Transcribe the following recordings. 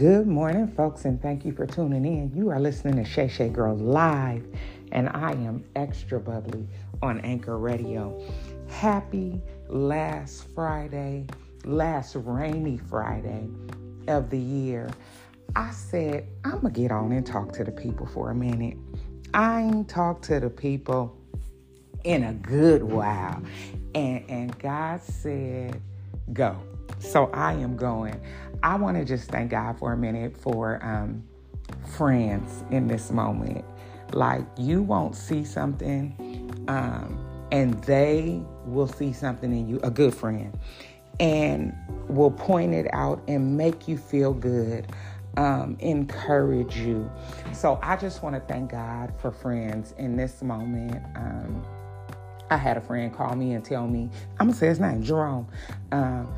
Good morning, folks, and thank you for tuning in. You are listening to Shay Shay Girl Live, and I am extra bubbly on Anchor Radio. Happy last Friday, last rainy Friday of the year. I said, I'm going to get on and talk to the people for a minute. I ain't talked to the people in a good while. And, and God said, go. So I am going. I want to just thank God for a minute for um, friends in this moment. Like you won't see something, um, and they will see something in you, a good friend, and will point it out and make you feel good, um, encourage you. So I just want to thank God for friends in this moment. Um, I had a friend call me and tell me, I'm gonna say his name, Jerome. Um,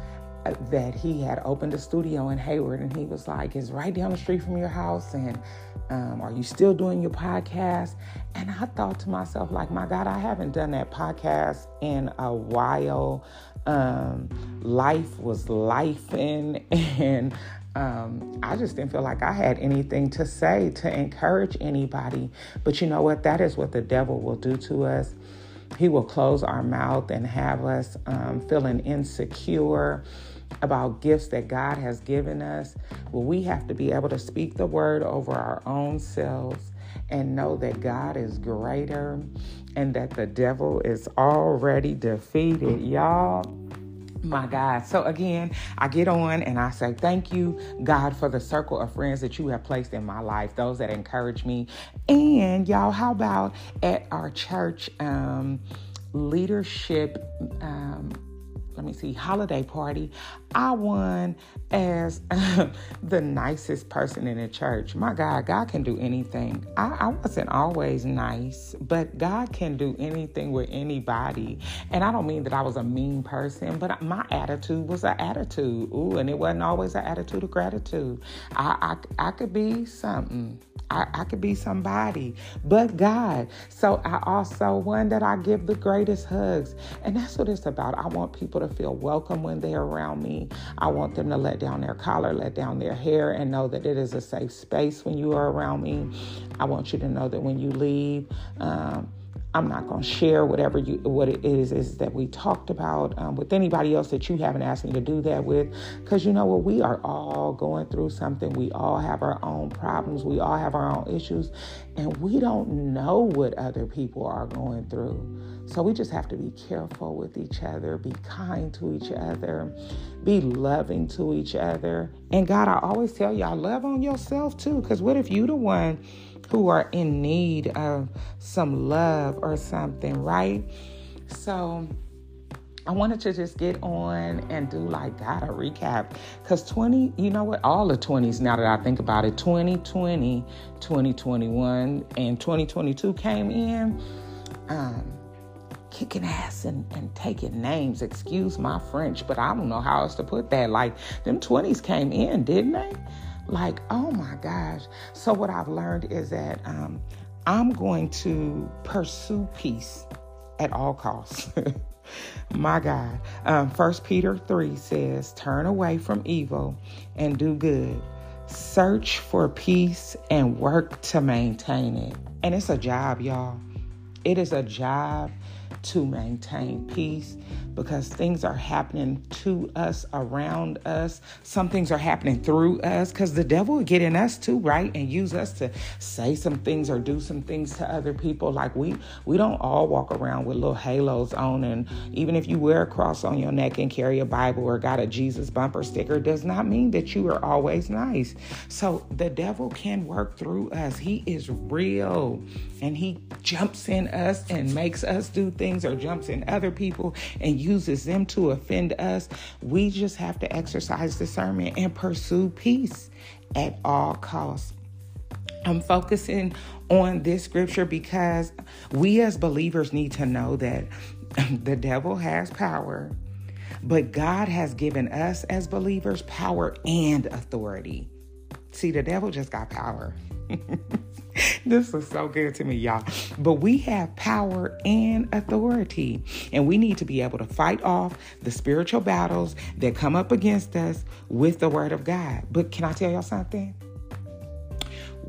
that he had opened a studio in Hayward and he was like, It's right down the street from your house. And um, are you still doing your podcast? And I thought to myself, like, my God, I haven't done that podcast in a while. Um, life was life and and um, I just didn't feel like I had anything to say to encourage anybody. But you know what? That is what the devil will do to us. He will close our mouth and have us um, feeling insecure about gifts that God has given us. Well, we have to be able to speak the word over our own selves and know that God is greater and that the devil is already defeated. Y'all, my God. So again, I get on and I say, Thank you, God, for the circle of friends that you have placed in my life, those that encourage me. And y'all, how about at our church um, leadership? Um, let me see, holiday party, I won as the nicest person in the church. My God, God can do anything. I, I, wasn't always nice, but God can do anything with anybody. And I don't mean that I was a mean person, but my attitude was an attitude. Ooh, and it wasn't always an attitude of gratitude. I, I, I could be something. I, I, could be somebody, but God. So I also one that I give the greatest hugs. And that's what it's about. I want people to feel welcome when they're around me. I want them to let down their collar, let down their hair, and know that it is a safe space when you are around me. I want you to know that when you leave, um, I'm not going to share whatever you what it is is that we talked about um, with anybody else that you haven't asked me to do that with, because you know what we are all going through something. We all have our own problems. We all have our own issues, and we don't know what other people are going through. So we just have to be careful with each other, be kind to each other, be loving to each other. And God, I always tell y'all, love on yourself too, because what if you the one who are in need of some love or something, right? So I wanted to just get on and do like God a recap because 20, you know what? All the 20s, now that I think about it, 2020, 2021, and 2022 came in. Um, kicking ass and, and taking names. Excuse my French, but I don't know how else to put that. Like, them 20s came in, didn't they? Like, oh my gosh. So, what I've learned is that um, I'm going to pursue peace at all costs. my God. Um, 1 Peter 3 says, Turn away from evil and do good. Search for peace and work to maintain it. And it's a job, y'all. It is a job to maintain peace because things are happening to us, around us. Some things are happening through us because the devil will get in us too, right? And use us to say some things or do some things to other people. Like we we don't all walk around with little halos on, and even if you wear a cross on your neck and carry a Bible or got a Jesus bumper sticker, does not mean that you are always nice. So the devil can work through us. He is real, and he jumps in us and makes us do things or jumps in other people and uses them to offend us, we just have to exercise discernment and pursue peace at all costs. I'm focusing on this scripture because we as believers need to know that the devil has power, but God has given us as believers power and authority. See, the devil just got power. this is so good to me, y'all. But we have power and authority, and we need to be able to fight off the spiritual battles that come up against us with the word of God. But can I tell y'all something?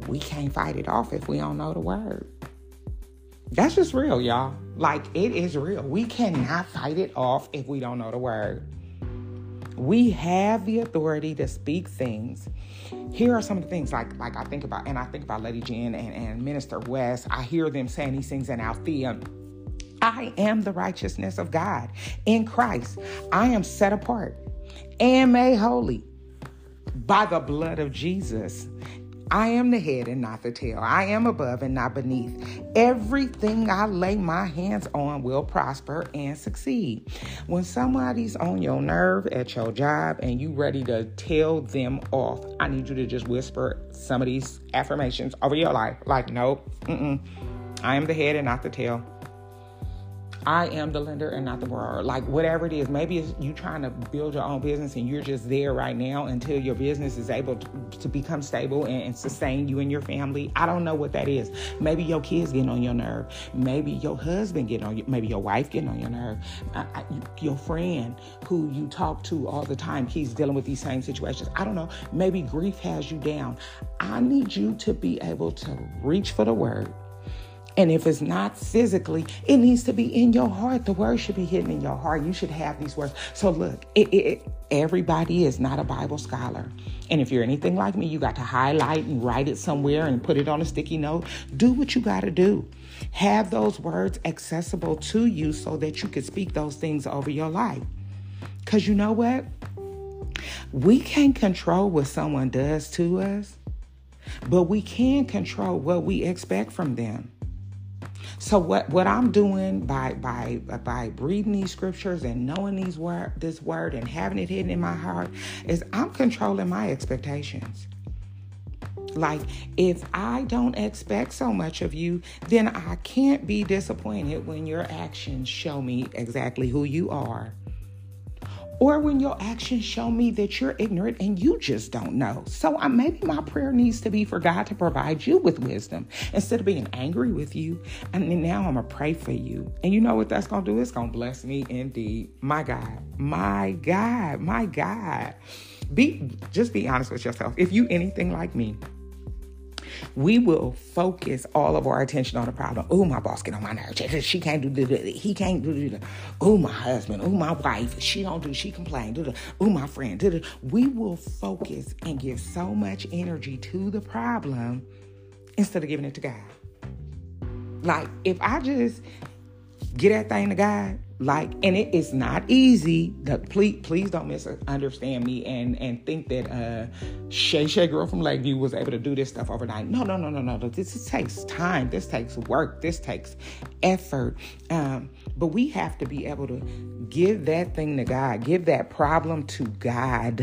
We can't fight it off if we don't know the word. That's just real, y'all. Like it is real. We cannot fight it off if we don't know the word. We have the authority to speak things. Here are some of the things like like I think about, and I think about Lady Jen and, and Minister West. I hear them saying these things in Althea. I am the righteousness of God in Christ. I am set apart and made holy by the blood of Jesus. I am the head and not the tail. I am above and not beneath. Everything I lay my hands on will prosper and succeed. When somebody's on your nerve at your job and you ready to tell them off, I need you to just whisper some of these affirmations over your life. Like, nope. I am the head and not the tail. I am the lender and not the borrower. Like whatever it is, maybe it's you trying to build your own business and you're just there right now until your business is able to, to become stable and, and, sustain you and your family. I don't know what that is. Maybe your kids getting on your nerve. Maybe your husband getting on you. Maybe your wife getting on your nerve. Uh, I, your friend who you talk to all the time, he's dealing with these same situations. I don't know. Maybe grief has you down. I need you to be able to reach for the word and if it's not physically, it needs to be in your heart. The word should be hidden in your heart. You should have these words. So look, it, it, everybody is not a Bible scholar. And if you're anything like me, you got to highlight and write it somewhere and put it on a sticky note. Do what you got to do. Have those words accessible to you so that you can speak those things over your life. Because you know what? We can't control what someone does to us, but we can control what we expect from them. So what what I'm doing by by by reading these scriptures and knowing these word this word and having it hidden in my heart is I'm controlling my expectations. Like, if I don't expect so much of you, then I can't be disappointed when your actions show me exactly who you are or when your actions show me that you're ignorant and you just don't know. So uh, maybe my prayer needs to be for God to provide you with wisdom instead of being angry with you. And now I'm going to pray for you. And you know what that's going to do? It's going to bless me indeed. My God, my God, my God. Be just be honest with yourself. If you anything like me, we will focus all of our attention on the problem. Oh, my boss get on my nerves. She can't do that. He can't do that. Oh, my husband. Oh, my wife. She don't do. She complain. Oh, my friend. We will focus and give so much energy to the problem instead of giving it to God. Like if I just get that thing to God, like and it is not easy. That please please don't misunderstand me and and think that uh shay shay girl from lakeview was able to do this stuff overnight. No no no no no. This, this takes time. This takes work. This takes effort. Um but we have to be able to give that thing to god give that problem to god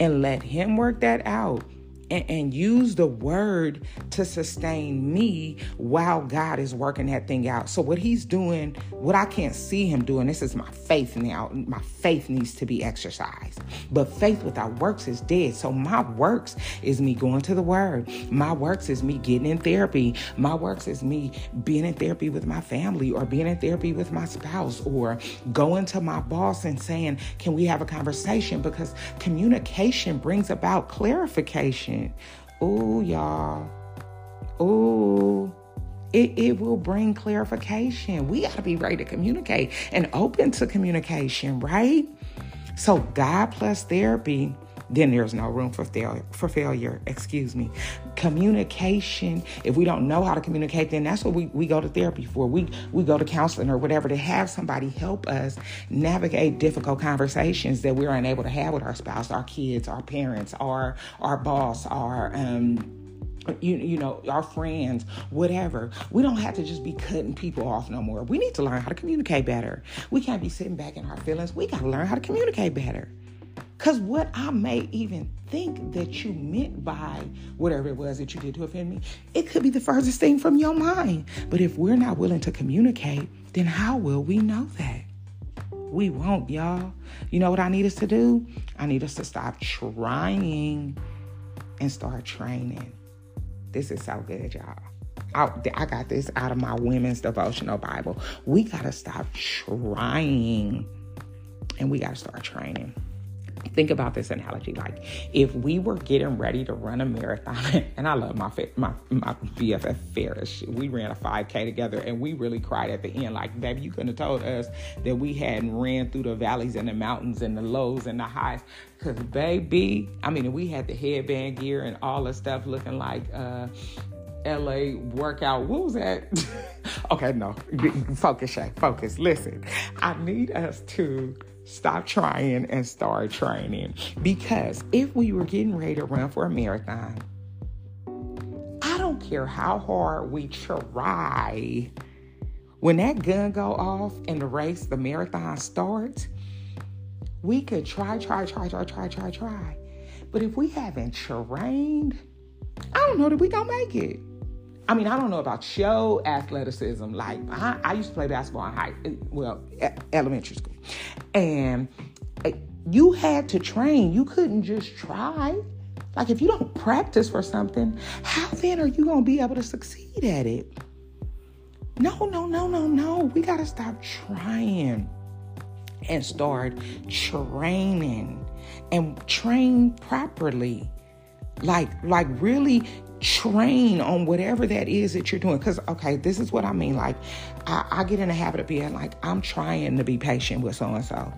and let him work that out and, and use the word to sustain me while God is working that thing out. So, what He's doing, what I can't see Him doing, this is my faith now. My faith needs to be exercised. But faith without works is dead. So, my works is me going to the Word. My works is me getting in therapy. My works is me being in therapy with my family or being in therapy with my spouse or going to my boss and saying, Can we have a conversation? Because communication brings about clarification. Oh, y'all. Oh, it, it will bring clarification. We got to be ready to communicate and open to communication, right? So, God plus therapy then there's no room for failure for failure excuse me communication if we don't know how to communicate then that's what we, we go to therapy for we we go to counseling or whatever to have somebody help us navigate difficult conversations that we're unable to have with our spouse our kids our parents our our boss our um you, you know, our friends, whatever. We don't have to just be cutting people off no more. We need to learn how to communicate better. We can't be sitting back in our feelings. We got to learn how to communicate better. Because what I may even think that you meant by whatever it was that you did to offend me, it could be the furthest thing from your mind. But if we're not willing to communicate, then how will we know that? We won't, y'all. You know what I need us to do? I need us to stop trying and start training. this is so good, y'all. I, I got this out of my women's devotional Bible. We got to stop trying and we got to start training think about this analogy like if we were getting ready to run a marathon and i love my my, my bff ferris we ran a 5k together and we really cried at the end like baby you couldn't have told us that we hadn't ran through the valleys and the mountains and the lows and the highs because baby i mean we had the headband gear and all the stuff looking like uh LA workout. What was that? okay, no. Focus, Shay. Focus. Listen, I need us to stop trying and start training. Because if we were getting ready to run for a marathon, I don't care how hard we try. When that gun go off and the race, the marathon starts, we could try, try, try, try, try, try, try. But if we haven't trained, I don't know that we gonna make it. I mean, I don't know about show athleticism. Like I, I used to play basketball in high, well, elementary school, and eh, you had to train. You couldn't just try. Like if you don't practice for something, how then are you gonna be able to succeed at it? No, no, no, no, no. We gotta stop trying and start training and train properly like like really train on whatever that is that you're doing. Because, okay, this is what I mean. Like, I, I get in the habit of being like, I'm trying to be patient with so and so.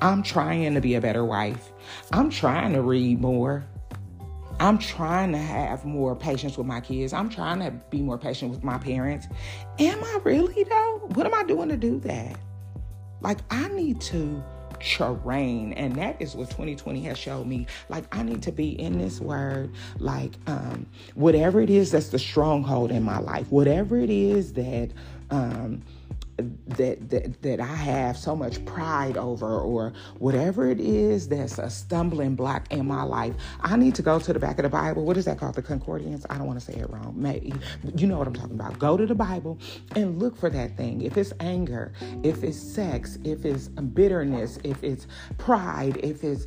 I'm trying to be a better wife. I'm trying to read more. I'm trying to have more patience with my kids. I'm trying to be more patient with my parents. Am I really, though? What am I doing to do that? Like, I need to terrain. And that is what 2020 has showed me. Like, I need to be in this word, like, um, whatever it is that's the stronghold in my life, whatever it is that, um, that, that that I have so much pride over or whatever it is that's a stumbling block in my life, I need to go to the back of the Bible. What is that called? The concordance? I don't want to say it wrong. Maybe you know what I'm talking about. Go to the Bible and look for that thing. If it's anger, if it's sex, if it's bitterness, if it's pride, if it's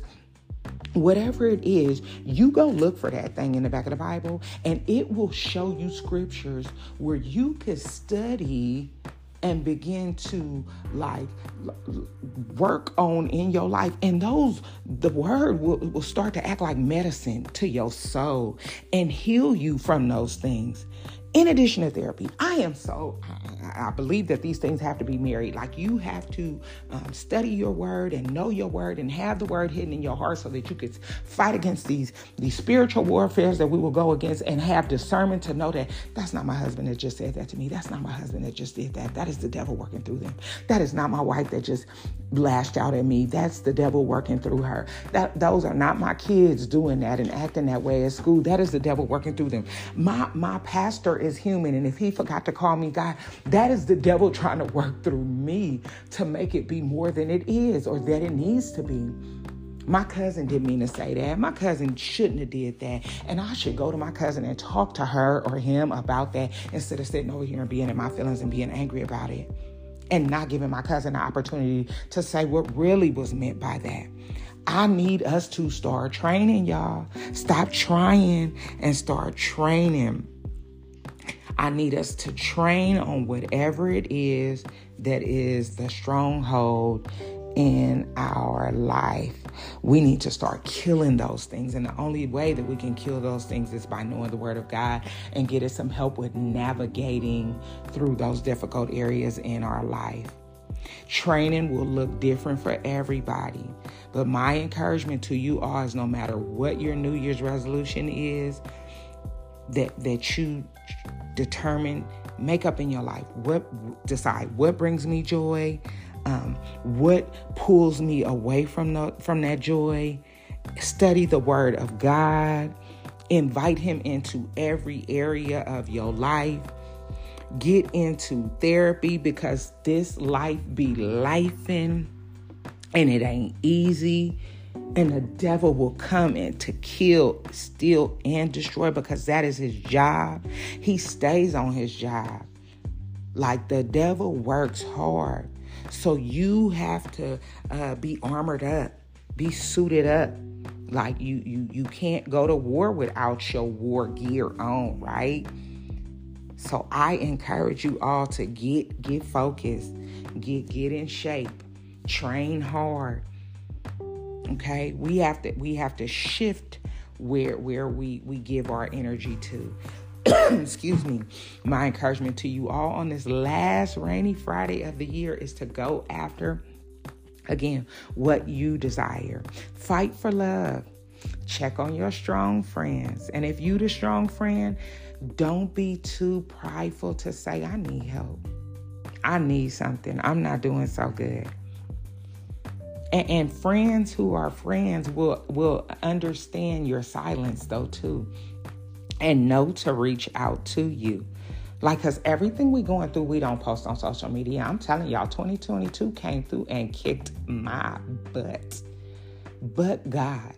whatever it is, you go look for that thing in the back of the Bible, and it will show you scriptures where you can study and begin to like work on in your life and those the word will, will start to act like medicine to your soul and heal you from those things in addition to therapy, I am so, I, believe that these things have to be married. Like you have to um, study your word and know your word and have the word hidden in your heart so that you could fight against these, these spiritual warfares that we will go against and have discernment to know that that's not my husband that just said that to me. That's not my husband that just did that. That is the devil working through them. That is not my wife that just lashed out at me. That's the devil working through her. That those are not my kids doing that and acting that way at school. That is the devil working through them. My my pastor is human. And if he forgot to call me God, that is the devil trying to work through me to make it be more than it is or that it needs to be. My cousin didn't mean to say that. My cousin shouldn't have did that. And I should go to my cousin and talk to her or him about that instead of sitting over here and being in my feelings and being angry about it. And not giving my cousin the opportunity to say what really was meant by that. I need us to start training, y'all. Stop trying and start training. I need us to train on whatever it is that is the stronghold in our life. We need to start killing those things. And the only way that we can kill those things is by knowing the Word of God and getting some help with navigating through those difficult areas in our life. Training will look different for everybody. But my encouragement to you all is no matter what your New Year's resolution is, that, that you determine, make up in your life. What decide what brings me joy, um, what pulls me away from the from that joy. Study the Word of God. Invite Him into every area of your life. Get into therapy because this life be lifing and it ain't easy. And the devil will come in to kill, steal, and destroy because that is his job. He stays on his job. Like the devil works hard. So you have to uh, be armored up, be suited up, Like you you you can't go to war without your war gear on, right? So I encourage you all to get get focused, get get in shape, train hard. Okay? We have to we have to shift where where we we give our energy to. Excuse me. My encouragement to you all on this last rainy Friday of the year is to go after again what you desire. Fight for love. Check on your strong friends. And if you the strong friend, don't be too prideful to say I need help. I need something. I'm not doing so good. And, and friends who are friends will will understand your silence though too and know to reach out to you. Like, cause everything we going through, we don't post on social media. I'm telling y'all, 2022 came through and kicked my butt. But God,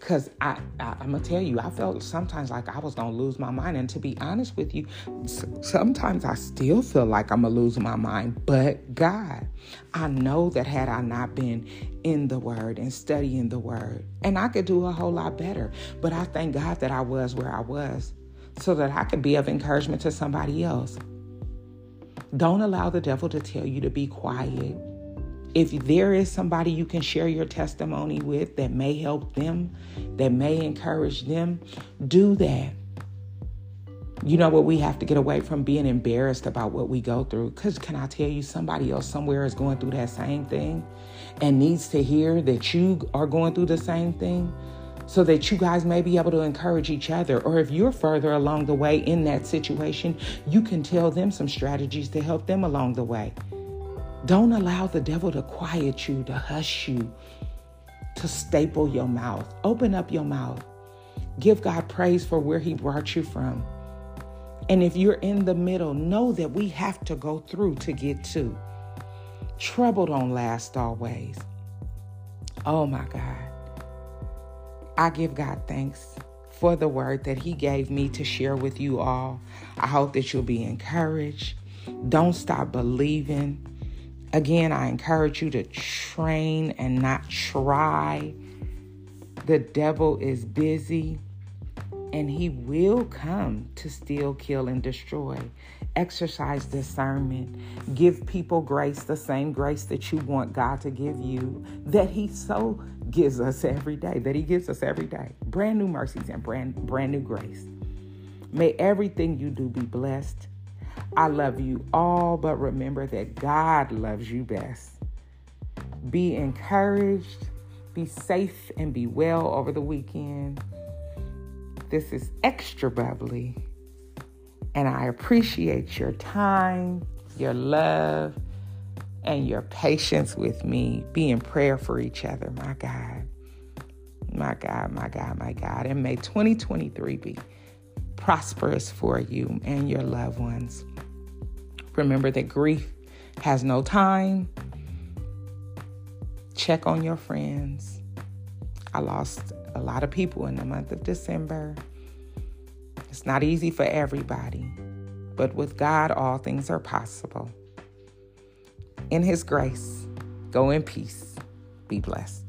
Cause I, I am gonna tell you, I felt sometimes like I was gonna lose my mind, and to be honest with you, sometimes I still feel like I'm gonna lose my mind. But God, I know that had I not been in the Word and studying the Word, and I could do a whole lot better. But I thank God that I was where I was, so that I could be of encouragement to somebody else. Don't allow the devil to tell you to be quiet if there is somebody you can share your testimony with that may help them, that may encourage them, do that. You know what? We have to get away from being embarrassed about what we go through. Because, can I tell you, somebody else somewhere is going through that same thing and needs to hear that you are going through the same thing so that you guys may be able to encourage each other. Or if you're further along the way in that situation, you can tell them some strategies to help them along the way. Don't allow the devil to quiet you, to hush you, to staple your mouth. Open up your mouth. Give God praise for where He brought you from. And if you're in the middle, know that we have to go through to get to. Trouble don't last always. Oh my God. I give God thanks for the word that He gave me to share with you all. I hope that you'll be encouraged. Don't stop believing. Again, I encourage you to train and not try. The devil is busy and he will come to steal, kill, and destroy. Exercise discernment. Give people grace, the same grace that you want God to give you, that He so gives us every day, that He gives us every day. Brand new mercies and brand, brand new grace. May everything you do be blessed I love you all, but remember that God loves you best. Be encouraged, be safe, and be well over the weekend. This is extra bubbly, and I appreciate your time, your love, and your patience with me. Be in prayer for each other, my God. My God, my God, my God. And may 2023 be prosperous for you and your loved ones. Remember that grief has no time. Check on your friends. I lost a lot of people in the month of December. It's not easy for everybody, but with God, all things are possible. In His grace, go in peace. Be blessed.